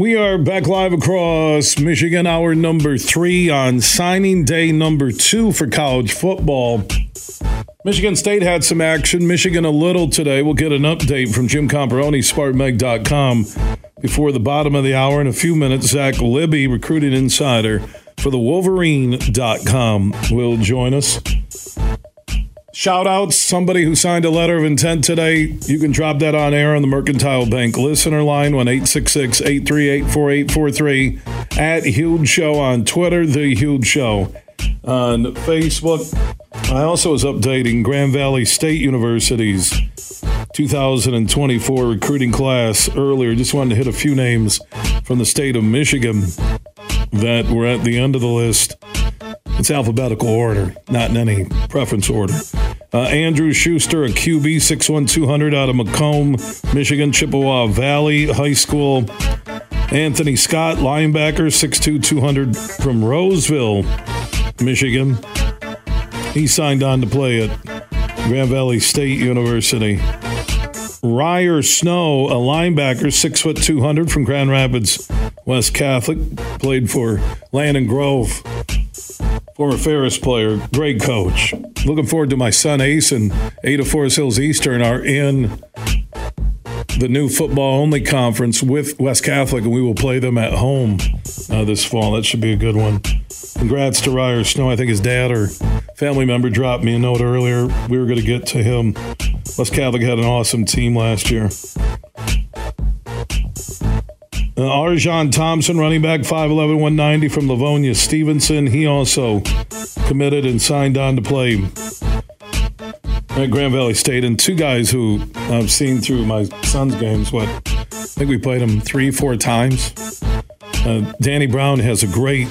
We are back live across Michigan, hour number three on signing day number two for college football. Michigan State had some action. Michigan a little today. We'll get an update from Jim Comparoni, SpartanMag.com. Before the bottom of the hour in a few minutes, Zach Libby, recruiting insider for the Wolverine.com, will join us. Shout outs, somebody who signed a letter of intent today. You can drop that on air on the Mercantile Bank listener line, 1 866 838 4843. At Huge Show on Twitter, The Huge Show on Facebook. I also was updating Grand Valley State University's 2024 recruiting class earlier. Just wanted to hit a few names from the state of Michigan that were at the end of the list. It's alphabetical order, not in any preference order. Uh, Andrew Schuster, a QB, 61200 out of Macomb, Michigan, Chippewa Valley High School. Anthony Scott, linebacker, 62200 from Roseville, Michigan. He signed on to play at Grand Valley State University. Ryer Snow, a linebacker, six foot two hundred from Grand Rapids West Catholic, played for Landon Grove former Ferris player, great coach. Looking forward to my son Ace and Ada Forest Hills Eastern are in the new football only conference with West Catholic, and we will play them at home uh, this fall. That should be a good one. Congrats to Ryer Snow. I think his dad or family member dropped me a note earlier. We were going to get to him. West Catholic had an awesome team last year. Uh, Arjan Thompson, running back, 5'11, 190 from Livonia Stevenson. He also committed and signed on to play at Grand Valley State. And two guys who I've seen through my son's games, what, I think we played them three, four times. Uh, Danny Brown has a great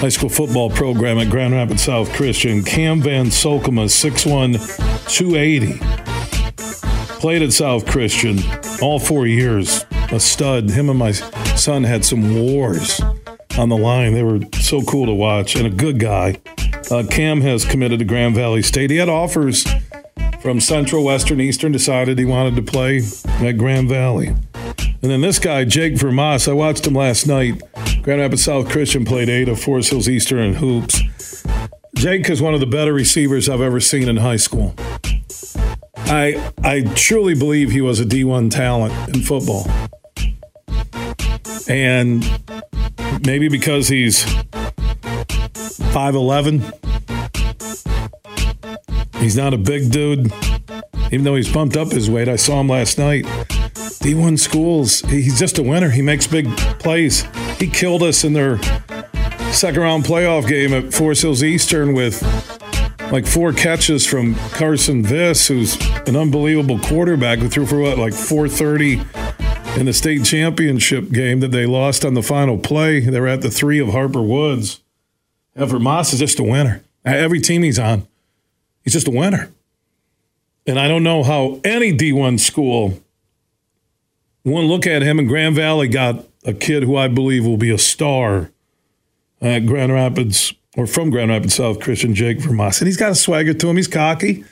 high school football program at Grand Rapids South Christian. Cam Van Solkema, 6'1, 280. Played at South Christian all four years a stud. Him and my son had some wars on the line. They were so cool to watch and a good guy. Uh, Cam has committed to Grand Valley State. He had offers from Central, Western, Eastern, decided he wanted to play at Grand Valley. And then this guy, Jake Vermas, I watched him last night. Grand Rapids South Christian played eight of Forest Hills Eastern and Hoops. Jake is one of the better receivers I've ever seen in high school. I I truly believe he was a D1 talent in football. And maybe because he's 5'11, he's not a big dude, even though he's bumped up his weight. I saw him last night. D1 schools, he's just a winner. He makes big plays. He killed us in their second round playoff game at Forest Hills Eastern with like four catches from Carson Viss, who's an unbelievable quarterback who threw for what, like 430 in the state championship game that they lost on the final play. They were at the three of Harper Woods. Ever Moss is just a winner. Every team he's on, he's just a winner. And I don't know how any D1 school, one look at him, and Grand Valley got a kid who I believe will be a star at Grand Rapids or from Grand Rapids South Christian, Jake Vermas. And he's got a swagger to him. He's cocky.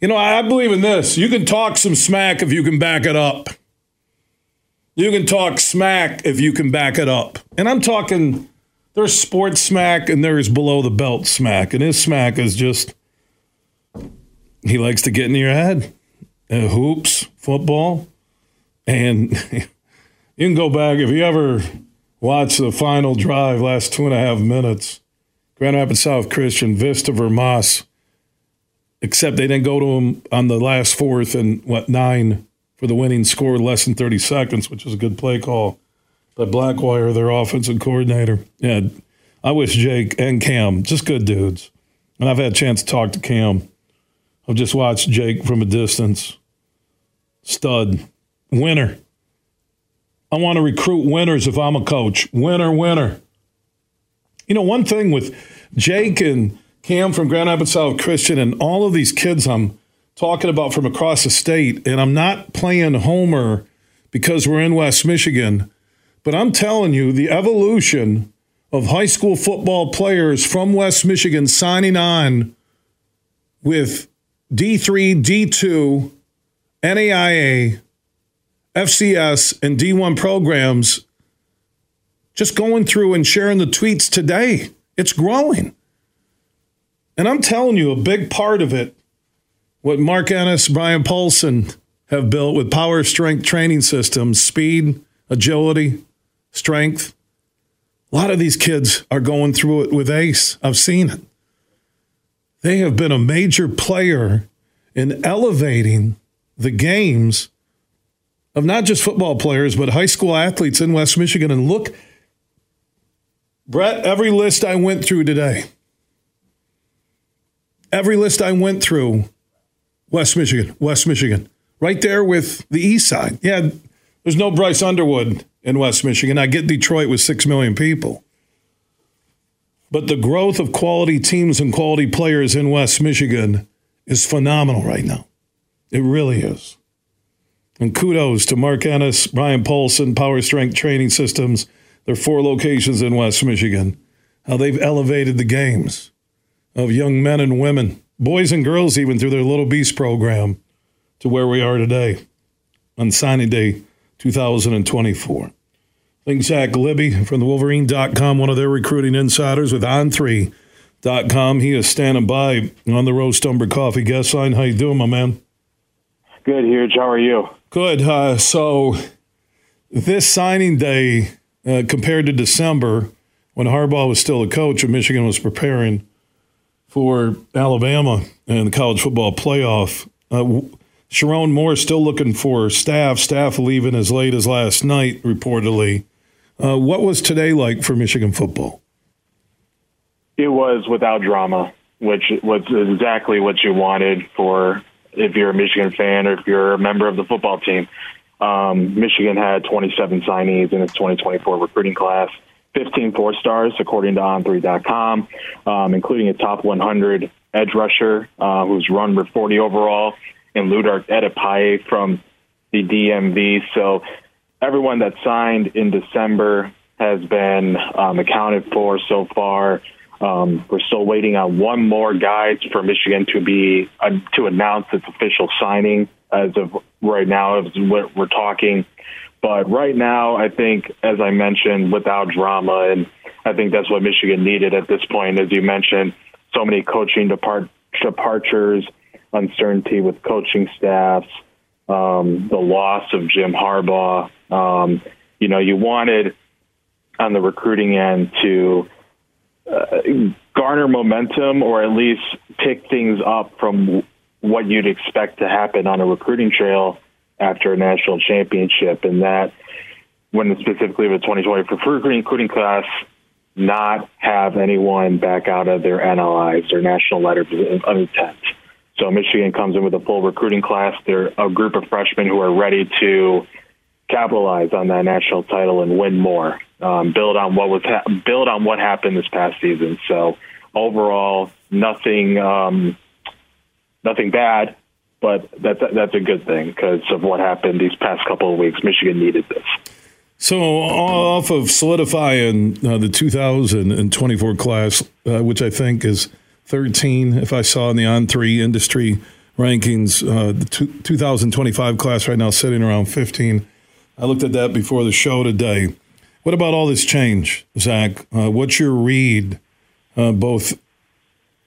You know, I believe in this. You can talk some smack if you can back it up. You can talk smack if you can back it up. And I'm talking there's sports smack and there's below the belt smack. And his smack is just he likes to get in your head. Uh, hoops, football. And you can go back if you ever watch the final drive, last two and a half minutes. Grand Rapids South Christian, Vista Vermas. Except they didn't go to him on the last fourth and what nine for the winning score less than 30 seconds, which is a good play call by Blackwire, their offensive coordinator. Yeah, I wish Jake and Cam, just good dudes. and I've had a chance to talk to Cam. I've just watched Jake from a distance. Stud, winner. I want to recruit winners if I'm a coach. Winner, winner. You know, one thing with Jake and Cam from Grand Rapids South Christian and all of these kids I'm talking about from across the state, and I'm not playing Homer because we're in West Michigan, but I'm telling you, the evolution of high school football players from West Michigan signing on with D3, D2, NAIA, FCS, and D1 programs just going through and sharing the tweets today. It's growing. And I'm telling you, a big part of it, what Mark Ennis, Brian Paulson have built with power strength training systems, speed, agility, strength. A lot of these kids are going through it with ACE. I've seen it. They have been a major player in elevating the games of not just football players, but high school athletes in West Michigan. And look, Brett, every list I went through today, every list I went through, West Michigan, West Michigan, right there with the East Side. Yeah, there's no Bryce Underwood in West Michigan. I get Detroit with six million people. But the growth of quality teams and quality players in West Michigan is phenomenal right now. It really is. And kudos to Mark Ennis, Brian Paulson, Power Strength Training Systems. Their four locations in West Michigan. How they've elevated the games of young men and women, boys and girls, even through their Little Beast program to where we are today on signing day 2024. I think Zach Libby from the Wolverine.com, one of their recruiting insiders with On3.com. He is standing by on the Roast Umber Coffee guest line. How you doing, my man? Good, Huge. How are you? Good. Uh, so this signing day uh, compared to December when Harbaugh was still a coach and Michigan was preparing for Alabama and the college football playoff. Uh, Sherrone Moore still looking for staff. Staff leaving as late as last night, reportedly. Uh, what was today like for Michigan football? It was without drama, which was exactly what you wanted for if you're a Michigan fan or if you're a member of the football team. Um, Michigan had 27 signees in its 2024 recruiting class, 15 four stars, according to On3.com, um, including a top 100 edge rusher uh, who's run for 40 overall, and Lugard Edokpayi from the DMV. So everyone that signed in December has been um, accounted for so far. Um, we're still waiting on one more guy for Michigan to be uh, to announce its official signing as of right now as we're, we're talking. But right now, I think, as I mentioned, without drama, and I think that's what Michigan needed at this point. As you mentioned, so many coaching depart- departures, uncertainty with coaching staffs, um, the loss of Jim Harbaugh. Um, you know, you wanted on the recruiting end to uh, garner momentum or at least pick things up from what you'd expect to happen on a recruiting trail after a national championship, and that when specifically the 2020 for recruiting class, not have anyone back out of their NLIs, their national letter of intent. So Michigan comes in with a full recruiting class. They're a group of freshmen who are ready to capitalize on that national title and win more. Um, build on what was ha- build on what happened this past season. So overall, nothing um, nothing bad, but that's that's a good thing because of what happened these past couple of weeks. Michigan needed this. So, off of solidifying uh, the 2024 class, uh, which I think is 13, if I saw in the on three industry rankings, uh, the two, 2025 class right now sitting around 15. I looked at that before the show today. What about all this change, Zach? Uh, what's your read, uh, both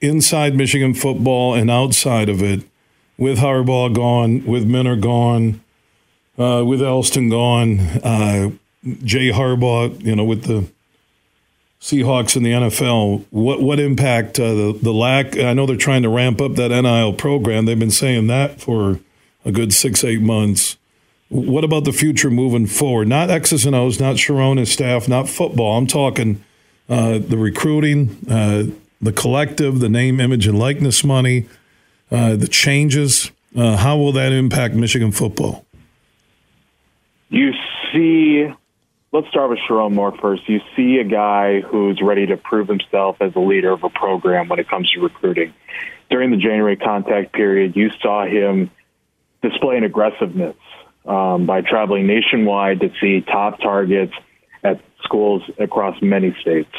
inside Michigan football and outside of it, with Harbaugh gone, with Minter gone, uh, with Elston gone, uh, Jay Harbaugh, you know, with the Seahawks in the NFL, what what impact uh, the the lack? I know they're trying to ramp up that NIL program. They've been saying that for a good six eight months. What about the future moving forward? Not X's and O's, not Sherrone's staff, not football. I'm talking uh, the recruiting, uh, the collective, the name, image, and likeness money, uh, the changes? Uh, how will that impact Michigan football? You see, let's start with Sherrone Moore first. You see a guy who's ready to prove himself as a leader of a program when it comes to recruiting. During the January contact period, you saw him display an aggressiveness um, by traveling nationwide to see top targets at schools across many states.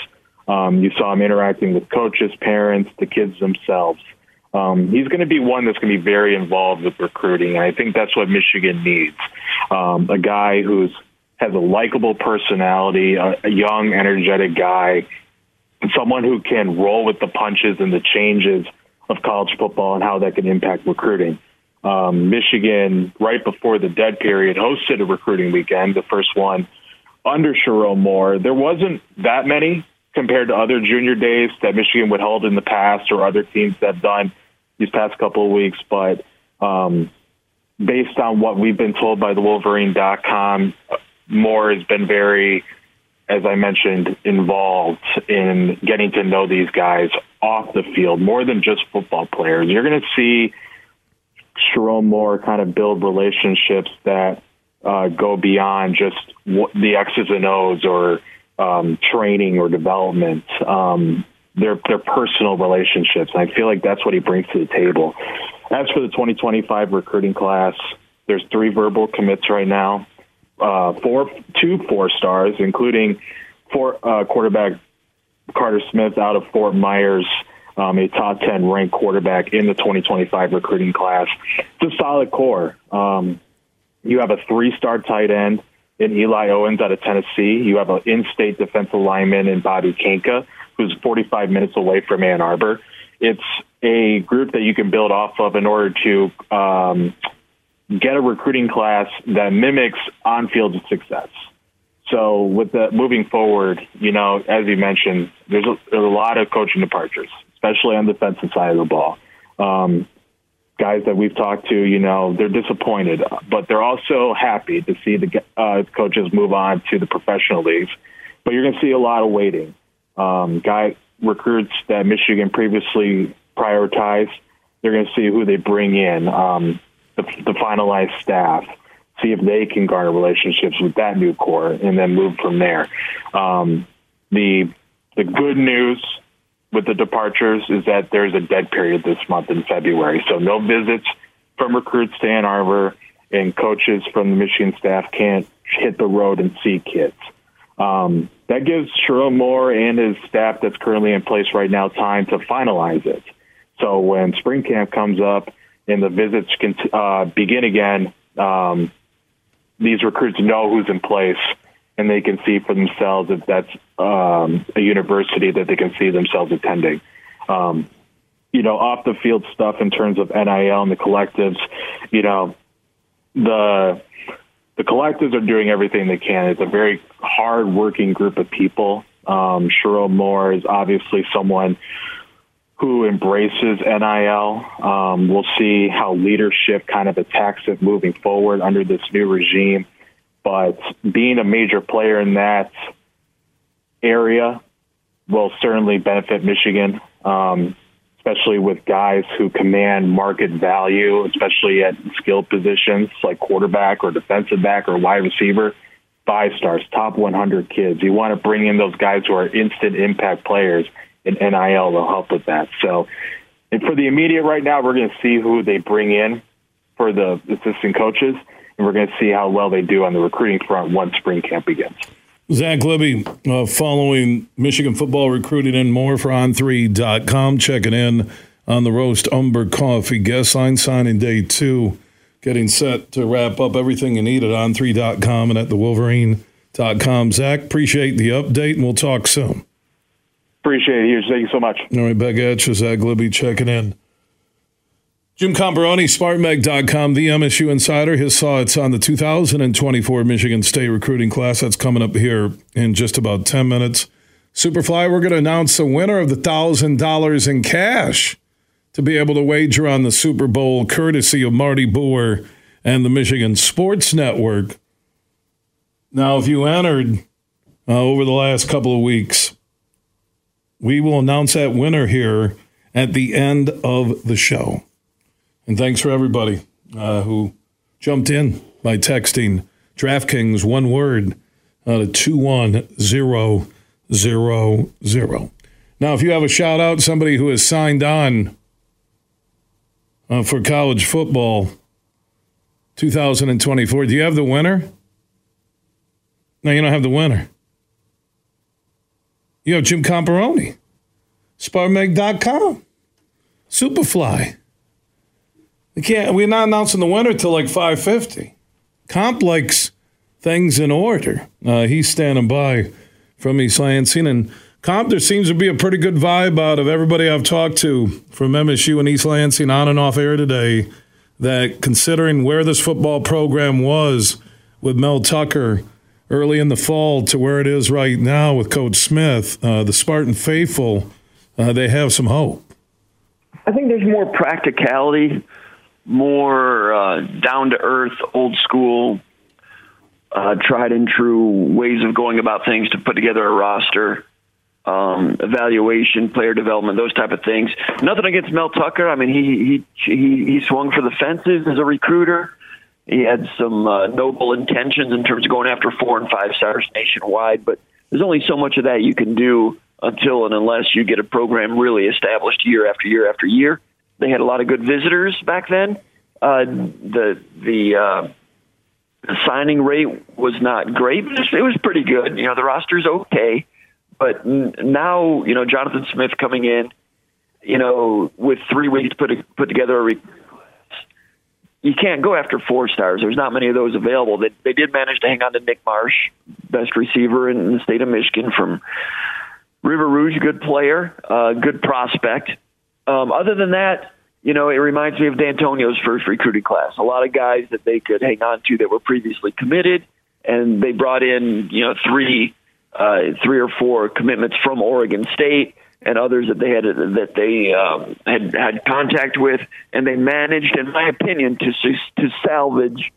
Um, you saw him interacting with coaches, parents, the kids themselves. Um, he's going to be one that's going to be very involved with recruiting. And I think that's what Michigan needs. Um, a guy who's has a likable personality, a, a young, energetic guy, someone who can roll with the punches and the changes of college football and how that can impact recruiting. Um, Michigan, right before the dead period, hosted a recruiting weekend, the first one under Sherrone Moore. There wasn't that many compared to other junior days that Michigan would hold in the past or other teams that have done these past couple of weeks. But um, based on what we've been told by the Wolverine.com, Moore has been very, as I mentioned, involved in getting to know these guys off the field more than just football players. You're going to see Sherrone Moore kind of build relationships that uh, go beyond just the X's and O's or um, training or development. Um, their their personal relationships. I feel like that's what he brings to the table. As for the 2025 recruiting class, there's three verbal commits right now. Uh, four, two four stars, including four uh, quarterback Carter Smith out of Fort Myers um, a top 10 ranked quarterback in the 2025 recruiting class. It's a solid core. Um, you have a three star tight end in Eli Owens out of Tennessee. You have an in state defensive lineman in Bobby Kanka, who's 45 minutes away from Ann Arbor. It's a group that you can build off of in order to um, get a recruiting class that mimics on field success. So with the moving forward, you know, as you mentioned, there's a, there's a lot of coaching departures especially on the defensive side of the ball. Um, guys that we've talked to, you know, they're disappointed, but they're also happy to see the uh, coaches move on to the professional leagues. But you're going to see a lot of waiting. Um, guy recruits that Michigan previously prioritized, they're going to see who they bring in, um, the, the finalized staff, see if they can garner relationships with that new core, and then move from there. Um, the the good news with the departures is that there's a dead period this month in February. So no visits from recruits to Ann Arbor, and coaches from the Michigan staff can't hit the road and see kids. Um, that gives Sherrone Moore and his staff that's currently in place right now time to finalize it. So when spring camp comes up and the visits can uh, begin again, um, these recruits know who's in place and they can see for themselves if that's um, a university that they can see themselves attending. Um, you know, off the field stuff in terms of NIL and the collectives, you know, the the collectives are doing everything they can. It's a very hard working group of people. Um, Sherrone Moore is obviously someone who embraces NIL. Um, we'll see how leadership kind of attacks it moving forward under this new regime. But being a major player in that area will certainly benefit Michigan, um, especially with guys who command market value, especially at skilled positions like quarterback or defensive back or wide receiver. Five stars, top 100 kids. You want to bring in those guys who are instant impact players, and NIL will help with that. So, and for the immediate right now, we're going to see who they bring in for the assistant coaches and we're going to see how well they do on the recruiting front once spring camp begins. Zach Libby, uh, following Michigan football recruiting and more for on3.com, checking in on the Roast Umber Coffee guest line signing day two, getting set to wrap up everything you need at on3.com and at the Wolverine.com. Zach, appreciate the update, and we'll talk soon. Appreciate it. Thank you so much. All right, back at you, Zach Libby checking in. Jim Comparoni, SpartanMag.com, the MSU Insider. His thoughts on the 2024 Michigan State recruiting class. That's coming up here in just about 10 minutes. Superfly, we're going to announce the winner of the $1,000 in cash to be able to wager on the Super Bowl, courtesy of Marty Boer and the Michigan Sports Network. Now, if you entered uh, over the last couple of weeks, we will announce that winner here at the end of the show. And thanks for everybody uh, who jumped in by texting DraftKings one word uh, to 21000. Now, if you have a shout out, somebody who has signed on uh, for college football 2024, do you have the winner? No, you don't have the winner. You have Jim Comparoni, SpartanMag.com, Superfly. We can't. We're not announcing the winner till like five fifty. Comp likes things in order. Uh, he's standing by from East Lansing, and Comp. There seems to be a pretty good vibe out of everybody I've talked to from MSU and East Lansing on and off air today. That considering where this football program was with Mel Tucker early in the fall to where it is right now with Coach Smith, uh, the Spartan faithful, uh, they have some hope. I think there's more practicality more uh, down to earth, old school, uh, tried and true ways of going about things to put together a roster, um, evaluation, player development, those type of things. Nothing against Mel Tucker. I mean, he he he, he swung for the fences as a recruiter. He had some uh, noble intentions in terms of going after four and five stars nationwide, but there's only so much of that you can do until and unless you get a program really established year after year after year. They had a lot of good visitors back then. Uh, the the, uh, the signing rate was not great, but it was pretty good. You know, the roster's okay, but now you know Jonathan Smith coming in, you know, with three weeks to put a, put together a. Re- you can't go after four stars. There's not many of those available. They, they did manage to hang on to Nick Marsh, best receiver in the state of Michigan from River Rouge, good player, uh, good prospect. Um, other than that, you know, it reminds me of Dantonio's first recruiting class. A lot of guys that they could hang on to that were previously committed, and they brought in, you know, three, uh, three or four commitments from Oregon State and others that they had that they um, had had contact with, and they managed, in my opinion, to to salvage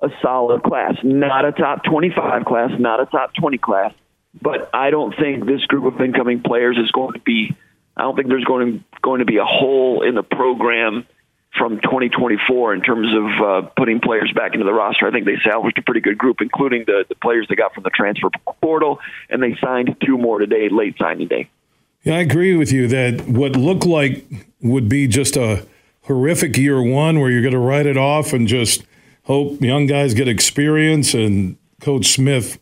a solid class, not a top twenty-five class, not a top twenty class, but I don't think this group of incoming players is going to be I don't think there's going to, going to be a hole in the program from 2024 in terms of uh, putting players back into the roster. I think they salvaged a pretty good group, including the, the players they got from the transfer portal, and they signed two more today, late signing day. Yeah, I agree with you that what looked like would be just a horrific year one where you're going to write it off and just hope young guys get experience and Coach Smith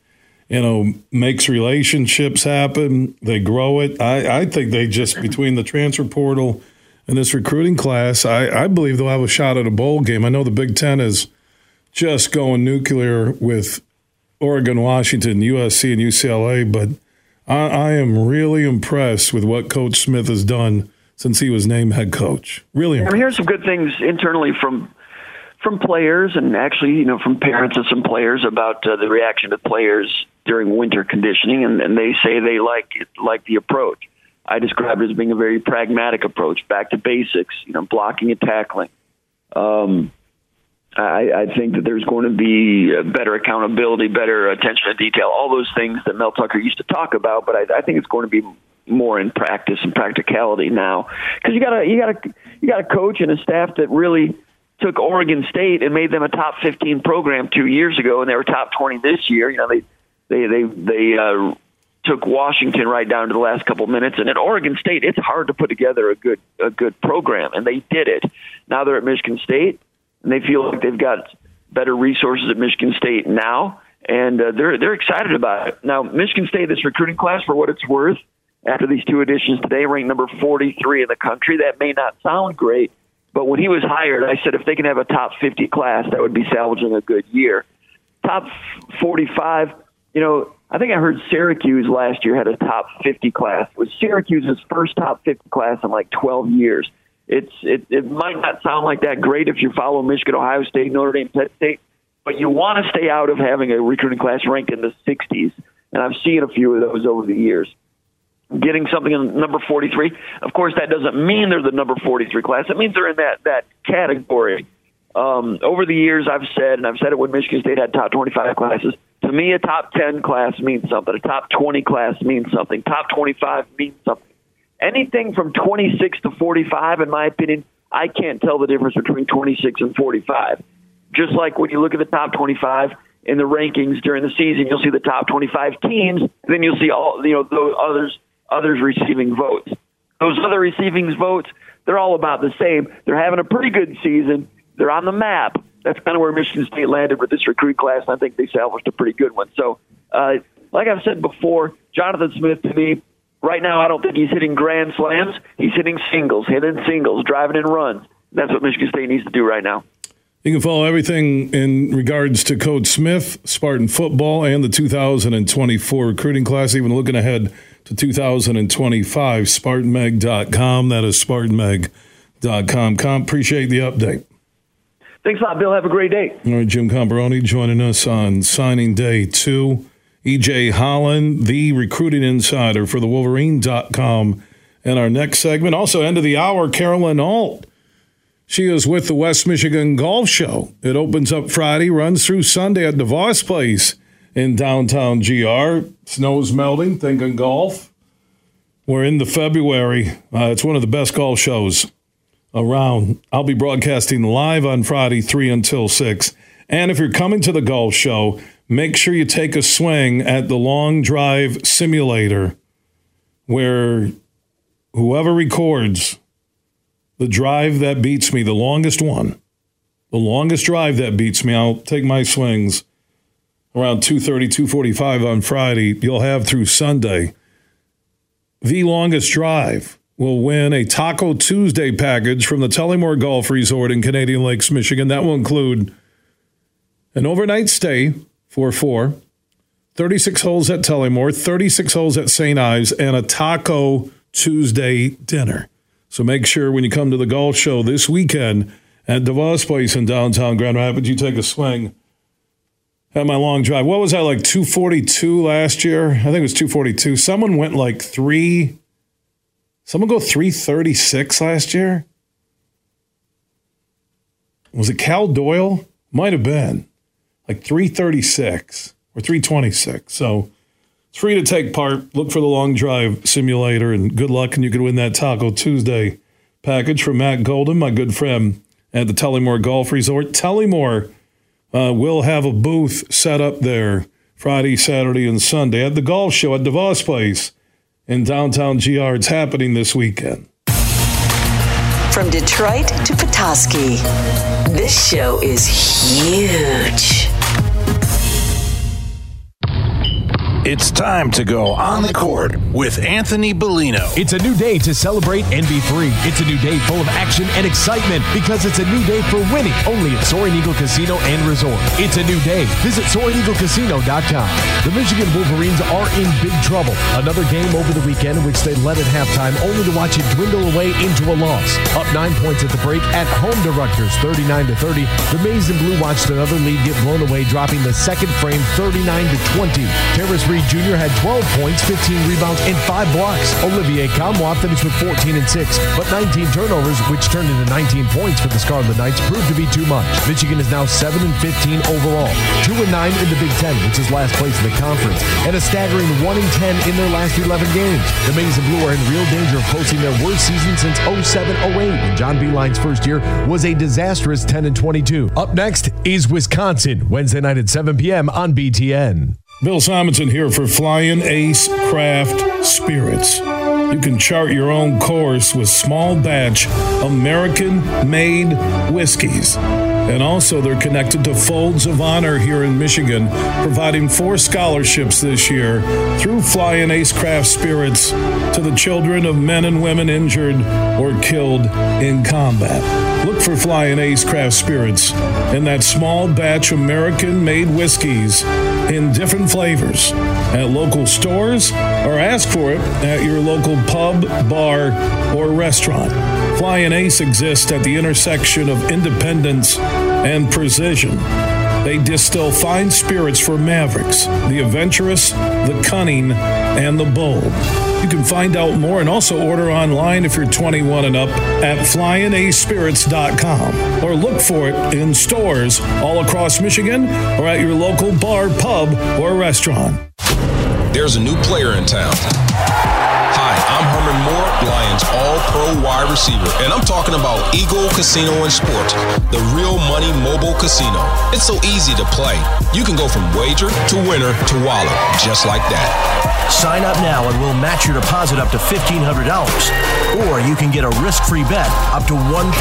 you know, makes relationships happen. They grow it. I, I think they just between the transfer portal and this recruiting class, I, I believe they'll have a shot at a bowl game. I know the Big Ten is just going nuclear with Oregon, Washington, USC, and UCLA, but I, I am really impressed with what Coach Smith has done since he was named head coach. Really, impressed. I mean, here's some good things internally from from players and actually, you know, from parents of some players about uh, the reaction of players during winter conditioning, and, and they say they like it, like the approach. I describe it as being a very pragmatic approach, back to basics, you know, blocking and tackling. Um, I, I think that there's going to be better accountability, better attention to detail, all those things that Mel Tucker used to talk about. But I, I think it's going to be more in practice and practicality now because you got a you got a you got a coach and a staff that really took Oregon State and made them a top 15 program two years ago, and they were top 20 this year. You know, they they they they uh, took Washington right down to the last couple minutes, and at Oregon State, it's hard to put together a good a good program, and they did it. Now they're at Michigan State, and they feel like they've got better resources at Michigan State now, and uh, they're they're excited about it. Now, Michigan State, this recruiting class, for what it's worth, after these two additions today, ranked number 43 in the country. That may not sound great, but when he was hired, I said if they can have a top 50 class, that would be salvaging a good year. Top 45, you know, I think I heard Syracuse last year had a top 50 class. It was Syracuse's first top 50 class in like 12 years. It's it, it might not sound like that great if you follow Michigan, Ohio State, Notre Dame, Penn State, but you want to stay out of having a recruiting class ranked in the 60s. And I've seen a few of those over the years getting something in number 43. Of course, that doesn't mean they're the number 43 class. It means they're in that that category. Um, over the years, I've said, and I've said it when Michigan State had top 25 classes. To me, a top 10 class means something. A top 20 class means something. Top 25 means something. anything from 26 to 45, in my opinion, I can't tell the difference between 26 and 45. Just like when you look at the top 25 in the rankings during the season, you'll see the top 25 teams, then you'll see all you know those others others receiving votes. Those other receiving votes, they're all about the same. They're having a pretty good season. They're on the map. That's kind of where Michigan State landed with this recruit class. And I think they salvaged a pretty good one. So, uh, like I've said before, Jonathan Smith to me, right now, I don't think he's hitting grand slams. He's hitting singles, hitting singles, driving in runs. That's what Michigan State needs to do right now. You can follow everything in regards to Coach Smith, Spartan football, and the 2024 recruiting class, even looking ahead to 2025. SpartanMag.com. That is SpartanMag.com. Comp, appreciate the update. Thanks a lot, Bill. Have a great day. All right, Jim Comparoni joining us on signing day two. EJ Holland, the recruiting insider for the Wolverine.com. And our next segment, also end of the hour, Carolyn Alt. She is with the West Michigan Golf Show. It opens up Friday, runs through Sunday at DeVos Place in downtown GR. Snow's melting, thinking golf. We're in the February. Uh, it's one of the best golf shows around. I'll be broadcasting live on Friday, 3 until 6. And if you're coming to the golf show, make sure you take a swing at the long drive simulator where whoever records the drive that beats me, the longest one, the longest drive that beats me, I'll take my swings around 2.30, 2.45 on Friday. You'll have through Sunday. The longest drive will win a Taco Tuesday package from the Tullymore Golf Resort in Canadian Lakes, Michigan. That will include an overnight stay for four, 36 holes at Tullymore, 36 holes at St. Ives, and a Taco Tuesday dinner. So make sure when you come to the golf show this weekend at DeVos Place in downtown Grand Rapids, you take a swing at my long drive. What was that like 242 last year? I think it was 242. Someone went like three Someone go 336 last year? Was it Cal Doyle? Might have been. Like 336 or 326. So it's free to take part. Look for the long drive simulator and good luck, and you could win that Taco Tuesday package from Matt Golden, my good friend at the Tullymore Golf Resort. Tullymore uh, will have a booth set up there Friday, Saturday, and Sunday at the golf show at DeVos Place in downtown GR. It's happening this weekend. From Detroit to Petoskey, this show is huge. It's time to go on the court with Anthony Bellino. It's a new day to celebrate and be free. It's a new day full of action and excitement because it's a new day for winning only at Soaring Eagle Casino and Resort. It's a new day. Visit SoaringEagleCasino.com. The Michigan Wolverines are in big trouble. Another game over the weekend in which they led at halftime only to watch it dwindle away into a loss. Up nine points at the break at home to Rutgers 39 to 30. The Maize and Blue watched another lead get blown away, dropping the second frame 39 to 20. Tarris Reed Jr. had 12 points, 15 rebounds, and 5 blocks. Olivier Nkamhoua finished with 14 and 6, but 19 turnovers, which turned into 19 points for the Scarlet Knights, proved to be too much. Michigan is now 7 and 15 overall, 2 and 9 in the Big Ten, which is last place in the conference, and a staggering 1 and 10 in their last 11 games. The Maize and Blue are in real danger of posting their worst season since 07-08 when John Beilein's first year was a disastrous 10 and 22. Up next is Wisconsin, Wednesday night at 7 p.m. on BTN. Bill Simonson here for Flying Ace Craft Spirits. You can chart your own course with small batch American made whiskeys. And also, they're connected to Folds of Honor here in Michigan, providing four scholarships this year through Flying Ace Craft Spirits to the children of men and women injured or killed in combat. Look for Flying Ace Craft Spirits and that small batch American made whiskeys in different flavors at local stores or ask for it at your local pub, bar, or restaurant. Flying Ace exists at the intersection of independence and precision. They distill fine spirits for mavericks, the adventurous, the cunning, and the bold. You can find out more and also order online if you're 21 and up at flyingacespirits.com or look for it in stores all across Michigan or at your local bar, pub, or restaurant. There's a new player in town. I'm Herman Moore, Lions All Pro wide receiver, and I'm talking about Eagle Casino and Sports, the real money mobile casino. It's so easy to play. You can go from wager to winner to wallet, just like that. Sign up now and we'll match your deposit up to $1,500. Or you can get a risk free bet up to $1,000.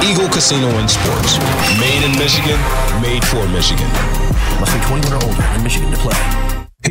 Eagle Casino and Sports. Made in Michigan, made for Michigan. Must be 21 or older in Michigan to play.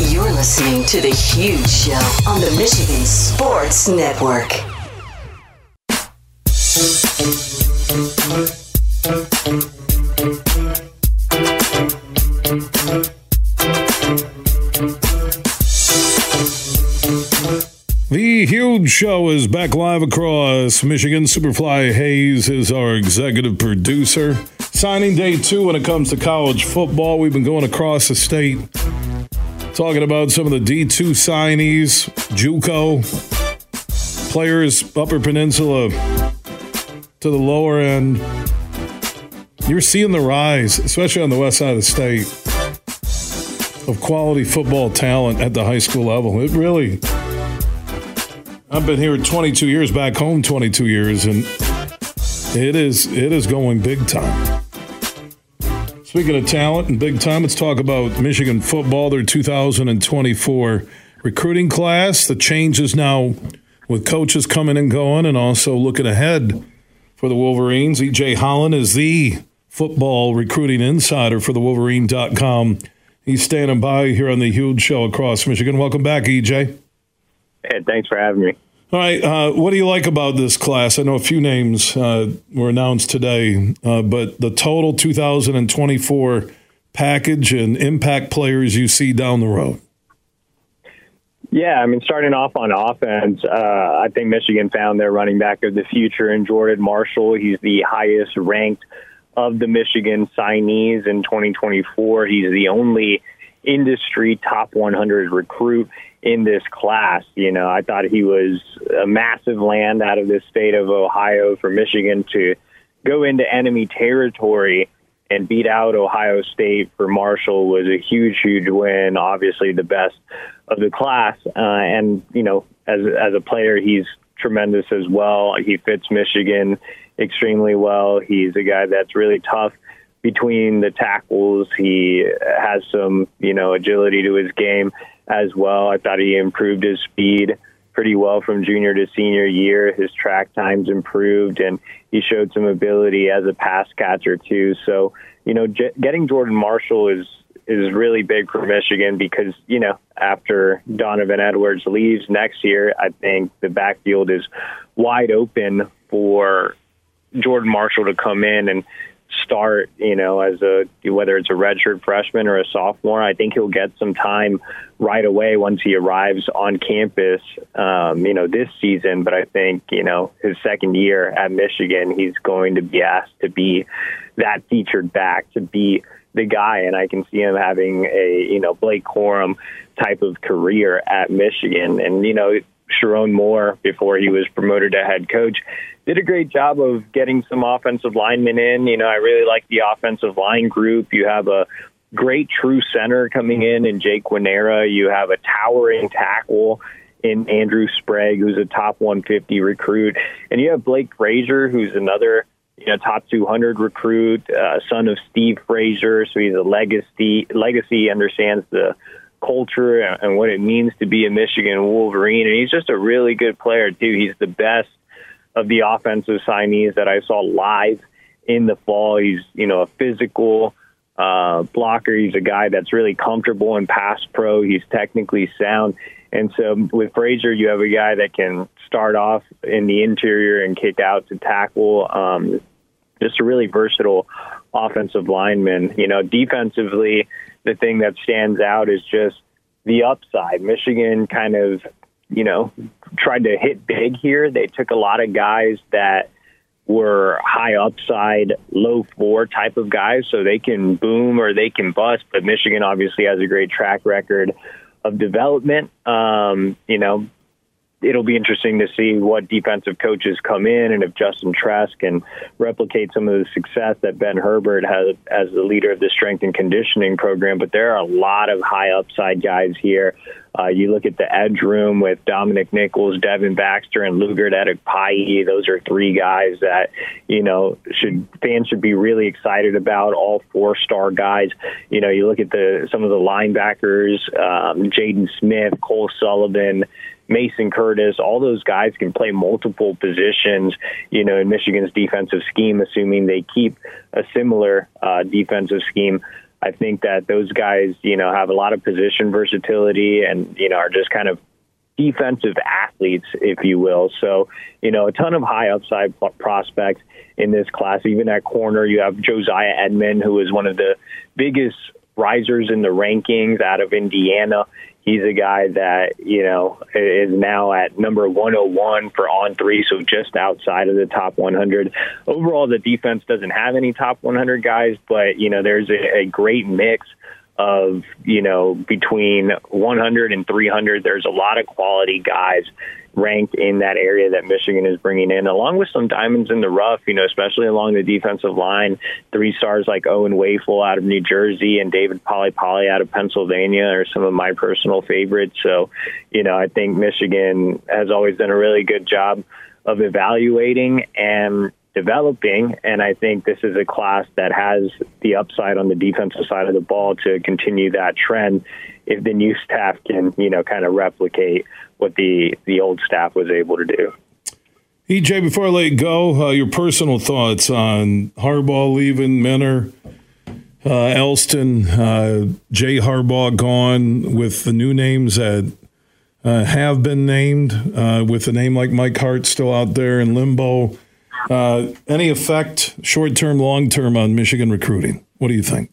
You're listening to The Huge Show on the Michigan Sports Network. The Huge Show is back live across Michigan. Superfly Hayes is our executive producer. Signing day two when it comes to college football. We've been going across the state talking about some of the D2 signees, JUCO players, Upper Peninsula to the lower end. You're seeing the rise, especially on the west side of the state, of quality football talent at the high school level. It really. I've been here 22 years, back home 22 years, and it is it is going big time. Speaking of talent and big time, let's talk about Michigan football, their 2024 recruiting class. The changes now with coaches coming and going, and also looking ahead for the Wolverines. EJ Holland is the football recruiting insider for the Wolverine.com. He's standing by here on the huge show across Michigan. Welcome back, EJ. Hey, thanks for having me. All right. Uh, what do you like about this class? I know a few names uh, were announced today, uh, but the total 2024 package and impact players you see down the road. Yeah, I mean, starting off on offense, uh, I think Michigan found their running back of the future in Jordan Marshall. He's the highest ranked of the Michigan signees in 2024. He's the only industry top 100 recruit in this class. You know, I thought he was a massive land out of the state of Ohio for Michigan to go into enemy territory and beat out Ohio State for Marshall was a huge, huge win. Obviously, the best of the class, uh, and you know, as as a player, he's tremendous as well. He fits Michigan extremely well. He's a guy that's really tough between the tackles. He has some, you know, agility to his game as well. I thought he improved his speed pretty well from junior to senior year. His track times improved, and he showed some ability as a pass catcher too. So, you know, j- getting Jordan Marshall is is really big for Michigan because you know after Donovan Edwards leaves next year, I think the backfield is wide open for Jordan Marshall to come in and start, you know, as a whether it's a redshirt freshman or a sophomore. I think he'll get some time right away once he arrives on campus, um, you know, this season. But I think, you know, his second year at Michigan, he's going to be asked to be that featured back, to be the guy. And I can see him having a, you know, Blake Corum type of career at Michigan. And, you know, Sherrone Moore, before he was promoted to head coach, did a great job of getting some offensive linemen in. You know, I really like the offensive line group. You have a great true center coming in in Jake Guarnera. You have a towering tackle in Andrew Sprague, who's a top 150 recruit. And you have Blake Frazier, who's another you know top 200 recruit, uh, son of Steve Frazier. So he's a legacy. Legacy understands the culture and what it means to be a Michigan Wolverine. And he's just a really good player, too. He's the best of the offensive signees that I saw live in the fall. He's, you know, a physical uh, blocker. He's a guy that's really comfortable in pass pro. He's technically sound. And so with Frazier, you have a guy that can start off in the interior and kick out to tackle. Um, just a really versatile offensive lineman. You know, defensively, the thing that stands out is just the upside. Michigan kind of you know, tried to hit big here. They took a lot of guys that were high upside, low floor type of guys, so they can boom or they can bust. But Michigan obviously has a great track record of development. Um, you know, it'll be interesting to see what defensive coaches come in and if Justin Trask can replicate some of the success that Ben Herbert has as the leader of the strength and conditioning program. But there are a lot of high upside guys here. Uh, you look at the edge room with Dominic Nichols, Devin Baxter, and Lugard Edokpayi. Those are three guys that you know should fans should be really excited about. All four star guys. You know, you look at the some of the linebackers, um, Jaden Smith, Cole Sullivan. Mason Curtis, all those guys can play multiple positions, you know, in Michigan's defensive scheme, assuming they keep a similar uh, defensive scheme. I think that those guys, you know, have a lot of position versatility and, you know, are just kind of defensive athletes, if you will. So, you know, a ton of high upside prospects in this class. Even at corner, you have Josiah Edmond, who is one of the biggest risers in the rankings out of Indiana he's a guy that you know is now at number 101 for On3, so just outside of the top 100. Overall, the defense doesn't have any top 100 guys, but you know there's a, a great mix of you know between 100 and 300. There's a lot of quality guys ranked in that area that Michigan is bringing in, along with some diamonds in the rough, you know, especially along the defensive line. Three stars like Owen Wafle out of New Jersey and David Poly out of Pennsylvania are some of my personal favorites. So, you know, I think Michigan has always done a really good job of evaluating and developing. And I think this is a class that has the upside on the defensive side of the ball to continue that trend if the new staff can, you know, kind of replicate what the the old staff was able to do. EJ, before I let you go, uh, your personal thoughts on Harbaugh leaving, Minter, uh, Elston, uh, Jay Harbaugh gone with the new names that uh, have been named, uh, with a name like Mike Hart still out there in limbo. Uh, any effect, short term, long term, on Michigan recruiting? What do you think?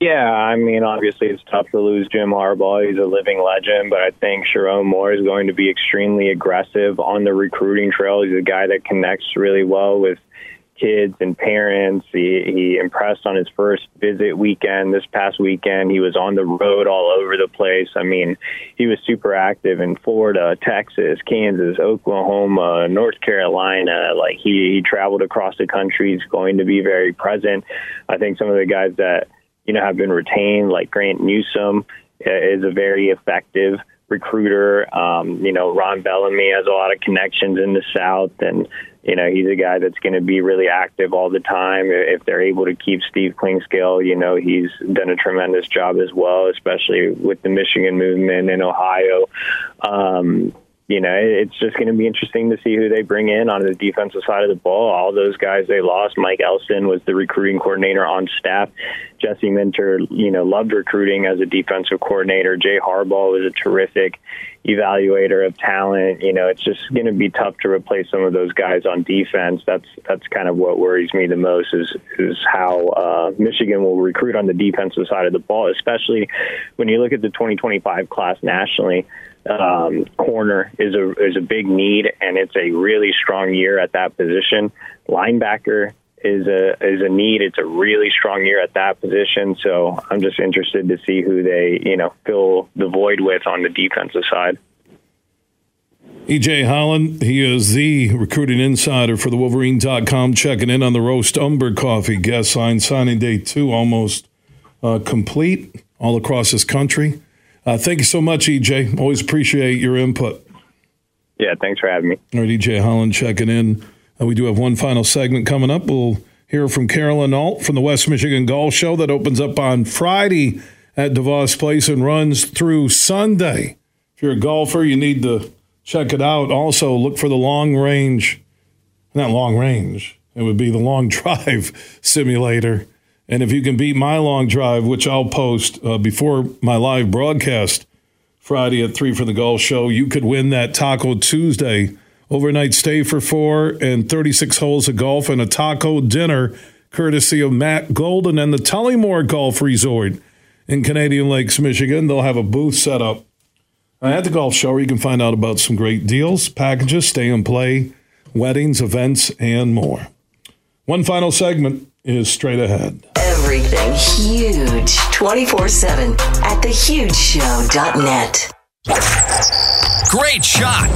Yeah, I mean, obviously it's tough to lose Jim Harbaugh. He's a living legend, but I think Sherrone Moore is going to be extremely aggressive on the recruiting trail. He's a guy that connects really well with kids and parents. He, he impressed on his first visit weekend this past weekend. He was on the road all over the place. I mean, he was super active in Florida, Texas, Kansas, Oklahoma, North Carolina. Like he, he traveled across the country. He's going to be very present. I think some of the guys that you know, have been retained, like Grant Newsome uh, is a very effective recruiter. Um, you know, Ron Bellamy has a lot of connections in the South, and you know he's a guy that's going to be really active all the time. If they're able to keep Steve Clinkscale, you know he's done a tremendous job as well, especially with the Michigan movement in Ohio. Um, you know, it's just going to be interesting to see who they bring in on the defensive side of the ball. All those guys they lost. Mike Elston was the recruiting coordinator on staff. Jesse Minter, you know, loved recruiting as a defensive coordinator. Jay Harbaugh was a terrific evaluator of talent. You know, it's just going to be tough to replace some of those guys on defense. That's that's kind of what worries me the most is is how uh, Michigan will recruit on the defensive side of the ball, especially when you look at the 2025 class nationally um, corner is a is a big need, and it's a really strong year at that position. Linebacker is a is a need. It's a really strong year at that position. So I'm just interested to see who they you know fill the void with on the defensive side. EJ Holland, he is the recruiting insider for the Wolverine.com, checking in on the Roast Umber Coffee guest sign signing day two almost uh, complete all across this country. Uh, thank you so much, EJ. Always appreciate your input. Yeah, thanks for having me. All right, EJ Holland checking in. Uh, we do have one final segment coming up. We'll hear from Carolyn Alt from the West Michigan Golf Show that opens up on Friday at DeVos Place and runs through Sunday. If you're a golfer, you need to check it out. Also, look for the long range, not long range, it would be the long drive simulator and if you can beat my long drive, which I'll post uh, before my live broadcast Friday at 3 for the Golf Show, you could win that Taco Tuesday overnight stay for four and 36 holes of golf and a taco dinner courtesy of Matt Golden and the Tullymore Golf Resort in Canadian Lakes, Michigan. They'll have a booth set up At the golf show, where you can find out about some great deals, packages, stay and play, weddings, events, and more. One final segment is straight ahead. Everything huge 24 7 at thehugeshow.net. Great shot.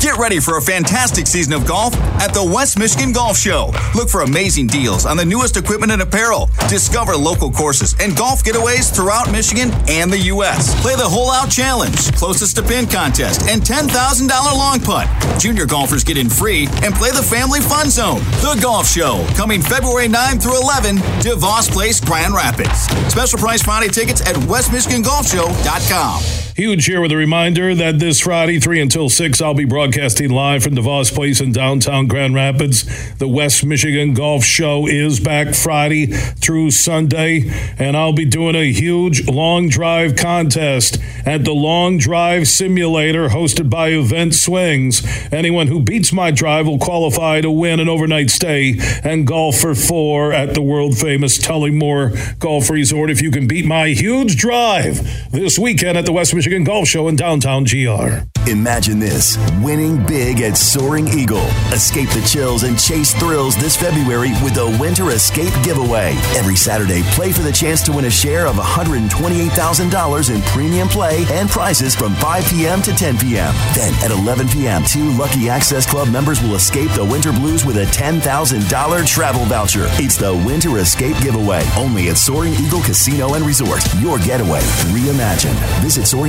Get ready for a fantastic season of golf at the West Michigan Golf Show. Look for amazing deals on the newest equipment and apparel. Discover local courses and golf getaways throughout Michigan and the U.S. Play the Hole Out Challenge, closest to pin contest, and $10,000 long putt. Junior golfers get in free and play the Family Fun Zone. The Golf Show, coming February 9 through 11, DeVos Place, Grand Rapids. Special price Friday tickets at westmichigangolfshow.com. Huge here with a reminder that this Friday, 3 until 6, I'll be broadcasting live from DeVos Place in downtown Grand Rapids. The West Michigan Golf Show is back Friday through Sunday, and I'll be doing a huge long drive contest at the Long Drive Simulator hosted by Event Swings. Anyone who beats my drive will qualify to win an overnight stay and golf for four at the world famous Tullymore Golf Resort. If you can beat my huge drive this weekend at the West Michigan Michigan Golf Show in downtown GR. Imagine this winning big at Soaring Eagle. Escape the chills and chase thrills this February with the Winter Escape giveaway. Every Saturday, play for the chance to win a share of $128,000 in premium play and prizes from 5 p.m. to 10 p.m. Then at 11 p.m., two lucky Access Club members will escape the winter blues with a $10,000 travel voucher. It's the Winter Escape giveaway only at Soaring Eagle Casino and Resort. Your getaway reimagined. Visit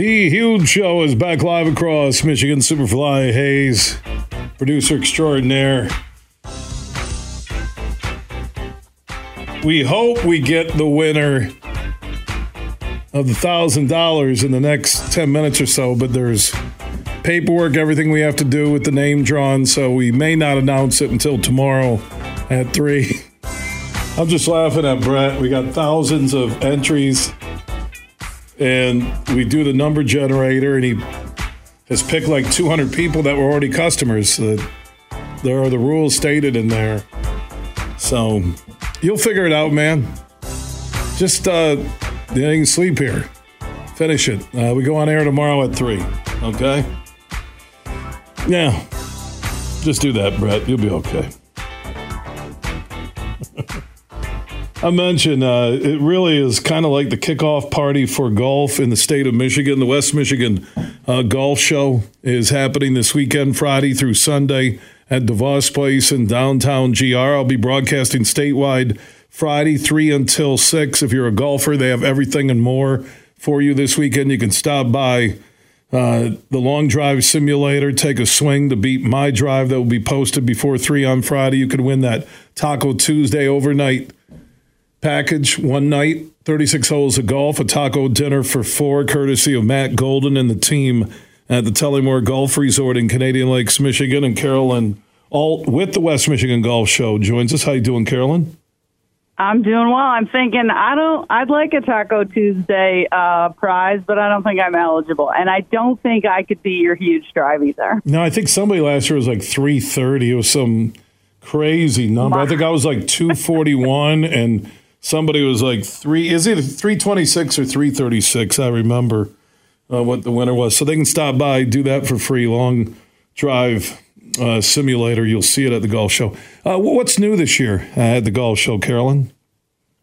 The huge show is back live across Michigan. Superfly Hayes, producer extraordinaire. We hope we get the winner of the thousand dollars in the next ten minutes or so, but there's paperwork, everything we have to do with the name drawn, so we may not announce it until tomorrow at three. I'm just laughing at Brett. We got thousands of entries and we do the number generator, and he has picked like 200 people that were already customers. Uh, there are the rules stated in there. So you'll figure it out, man. Just uh, you can sleep here. Finish it. Uh, we go on air tomorrow at 3. Okay? Yeah. Just do that, Brett. You'll be okay. I mentioned uh, it really is kind of like the kickoff party for golf in the state of Michigan. The West Michigan uh, Golf Show is happening this weekend, Friday through Sunday at DeVos Place in downtown GR. I'll be broadcasting statewide Friday, 3 until 6. If you're a golfer, they have everything and more for you this weekend. You can stop by uh, the long drive simulator, take a swing to beat my drive that will be posted before 3 on Friday. You can win that Taco Tuesday overnight package one night 36 holes of golf, a taco dinner for four, courtesy of Matt Golden and the team at the Tullymore Golf Resort in Canadian Lakes, Michigan. And Carolyn Alt with the West Michigan Golf Show joins us. How you doing, Carolyn? I'm doing well. I'm thinking I don't. I'd like a Taco Tuesday uh, prize, but I don't think I'm eligible, and I don't think I could be your huge drive either. No, I think somebody last year was like 330. It was some crazy number. I think I was like 241 and somebody was like three is it 326 or 336 i remember uh, what the winner was. So they can stop by do that for free long drive uh, simulator. You'll see it at the golf show. Uh, what's new this year at the golf show carolyn?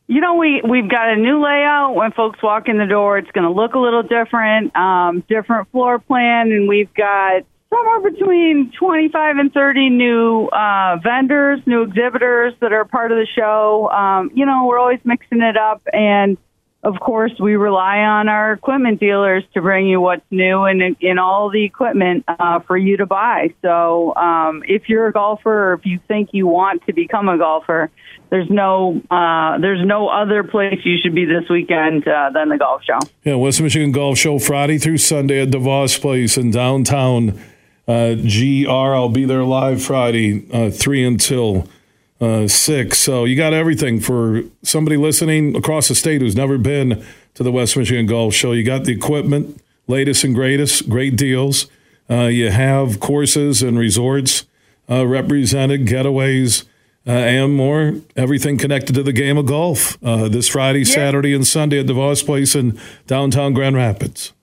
You know, we we've got a new layout. When folks walk in the door, it's going to look a little different, um, different floor plan, and we've got somewhere between 25 and 30 new uh, vendors, new exhibitors that are part of the show. Um, you know, we're always mixing it up. And of course, we rely on our equipment dealers to bring you what's new and in all the equipment uh, for you to buy. So um, if you're a golfer or if you think you want to become a golfer, there's no uh, there's no other place you should be this weekend uh, than the golf show. Yeah, West Michigan Golf Show Friday through Sunday at DeVos Place in downtown uh, GR. I'll be there live Friday, uh, 3 until uh, 6. So you got everything for somebody listening across the state who's never been to the West Michigan Golf Show. You got the equipment, latest and greatest, great deals. Uh, you have courses and resorts uh, represented, getaways. Uh, and more, everything connected to the game of golf this Friday, yeah. Saturday, and Sunday at DeVos Place in downtown Grand Rapids.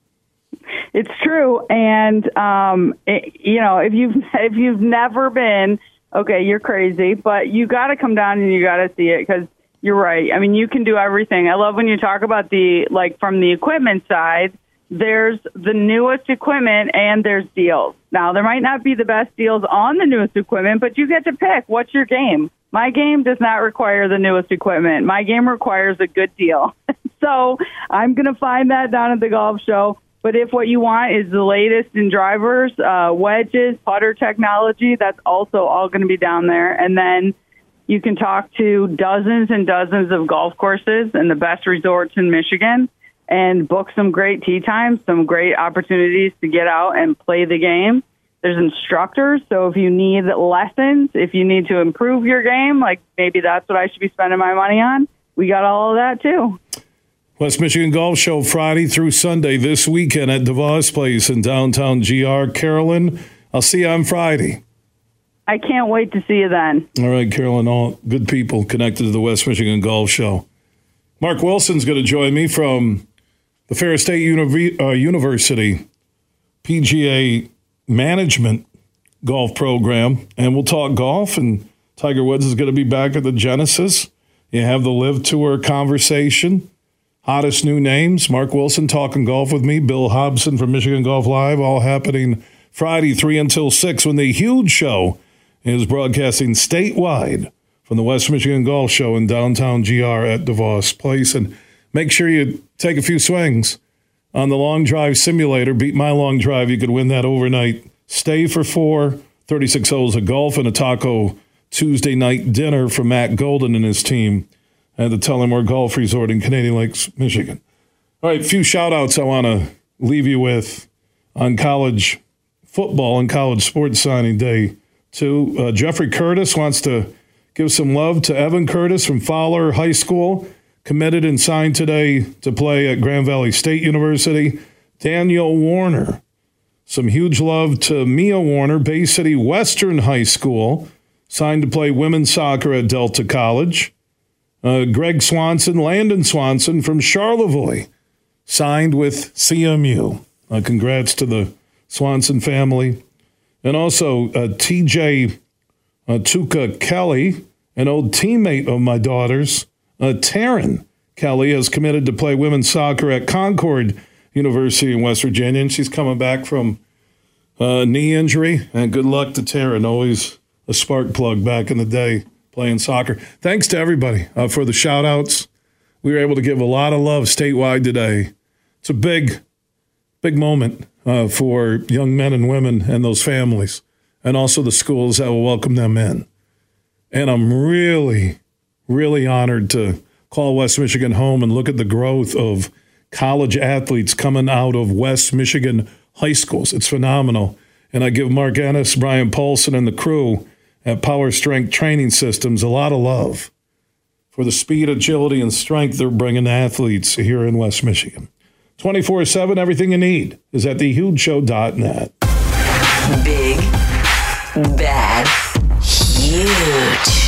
It's true, and um, it, you know, if you've if you've never been, okay, you're crazy, but you got to come down and you got to see it because you're right. I mean, you can do everything. I love when you talk about the like from the equipment side. There's the newest equipment and there's deals. Now, there might not be the best deals on the newest equipment, but you get to pick what's your game. My game does not require the newest equipment. My game requires a good deal. so I'm going to find that down at the golf show. But if what you want is the latest in drivers, uh, wedges, putter technology, that's also all going to be down there. And then you can talk to dozens and dozens of golf courses and the best resorts in Michigan and book some great tee times, some great opportunities to get out and play the game. There's instructors, so if you need lessons, if you need to improve your game, like maybe that's what I should be spending my money on, we got all of that too. West Michigan Golf Show Friday through Sunday this weekend at DeVos Place in downtown GR. Carolyn, I'll see you on Friday. I can't wait to see you then. All right, Carolyn, all good people connected to the West Michigan Golf Show. Mark Wilson's going to join me from the Ferris State Uni- uh, University PGA Management Golf Program, and we'll talk golf. And Tiger Woods is going to be back at the Genesis. You have the LIV Tour conversation hottest new names. Mark Wilson talking golf with me, Bill Hobson from Michigan Golf Live, all happening Friday, 3 until 6, when the huge show is broadcasting statewide from the West Michigan Golf Show in downtown GR at DeVos Place. And make sure you take a few swings on the long drive simulator. Beat my long drive. You could win that overnight stay for four, 36 holes of golf, and a taco Tuesday night dinner from Matt Golden and his team at the Tullymore Golf Resort in Canadian Lakes, Michigan. All right, a few shout outs I want to leave you with on college football and college sports signing day. Too. Uh, Jeffrey Curtis wants to give some love to Evan Curtis from Fowler High School, committed and signed today to play at Grand Valley State University. Daniel Warner, some huge love to Mia Warner, Bay City Western High School, signed to play women's soccer at Delta College. Uh, Greg Swanson, Landon Swanson from Charlevoix, signed with CMU. Uh, congrats to the Swanson family. And also uh, TJ uh, Tuka Kelly, an old teammate of my daughter's, uh, Taryn Kelly, has committed to play women's soccer at Concord University in West Virginia. And she's coming back from uh, knee injury. And good luck to Taryn, always a spark plug back in the day playing soccer. Thanks to everybody uh, for the shout outs. We were able to give a lot of love statewide today. It's a big, big moment uh, for young men and women and those families, and also the schools that will welcome them in. And I'm really, really honored to call West Michigan home and look at the growth of college athletes coming out of West Michigan high schools. It's phenomenal. And I give Mark Ennis, Brian Paulson, and the crew at Power Strength Training Systems a lot of love for the speed, agility, and strength they're bringing to athletes here in West Michigan. 24 7, everything you need is at thehugeshow.net. Big, bad, huge.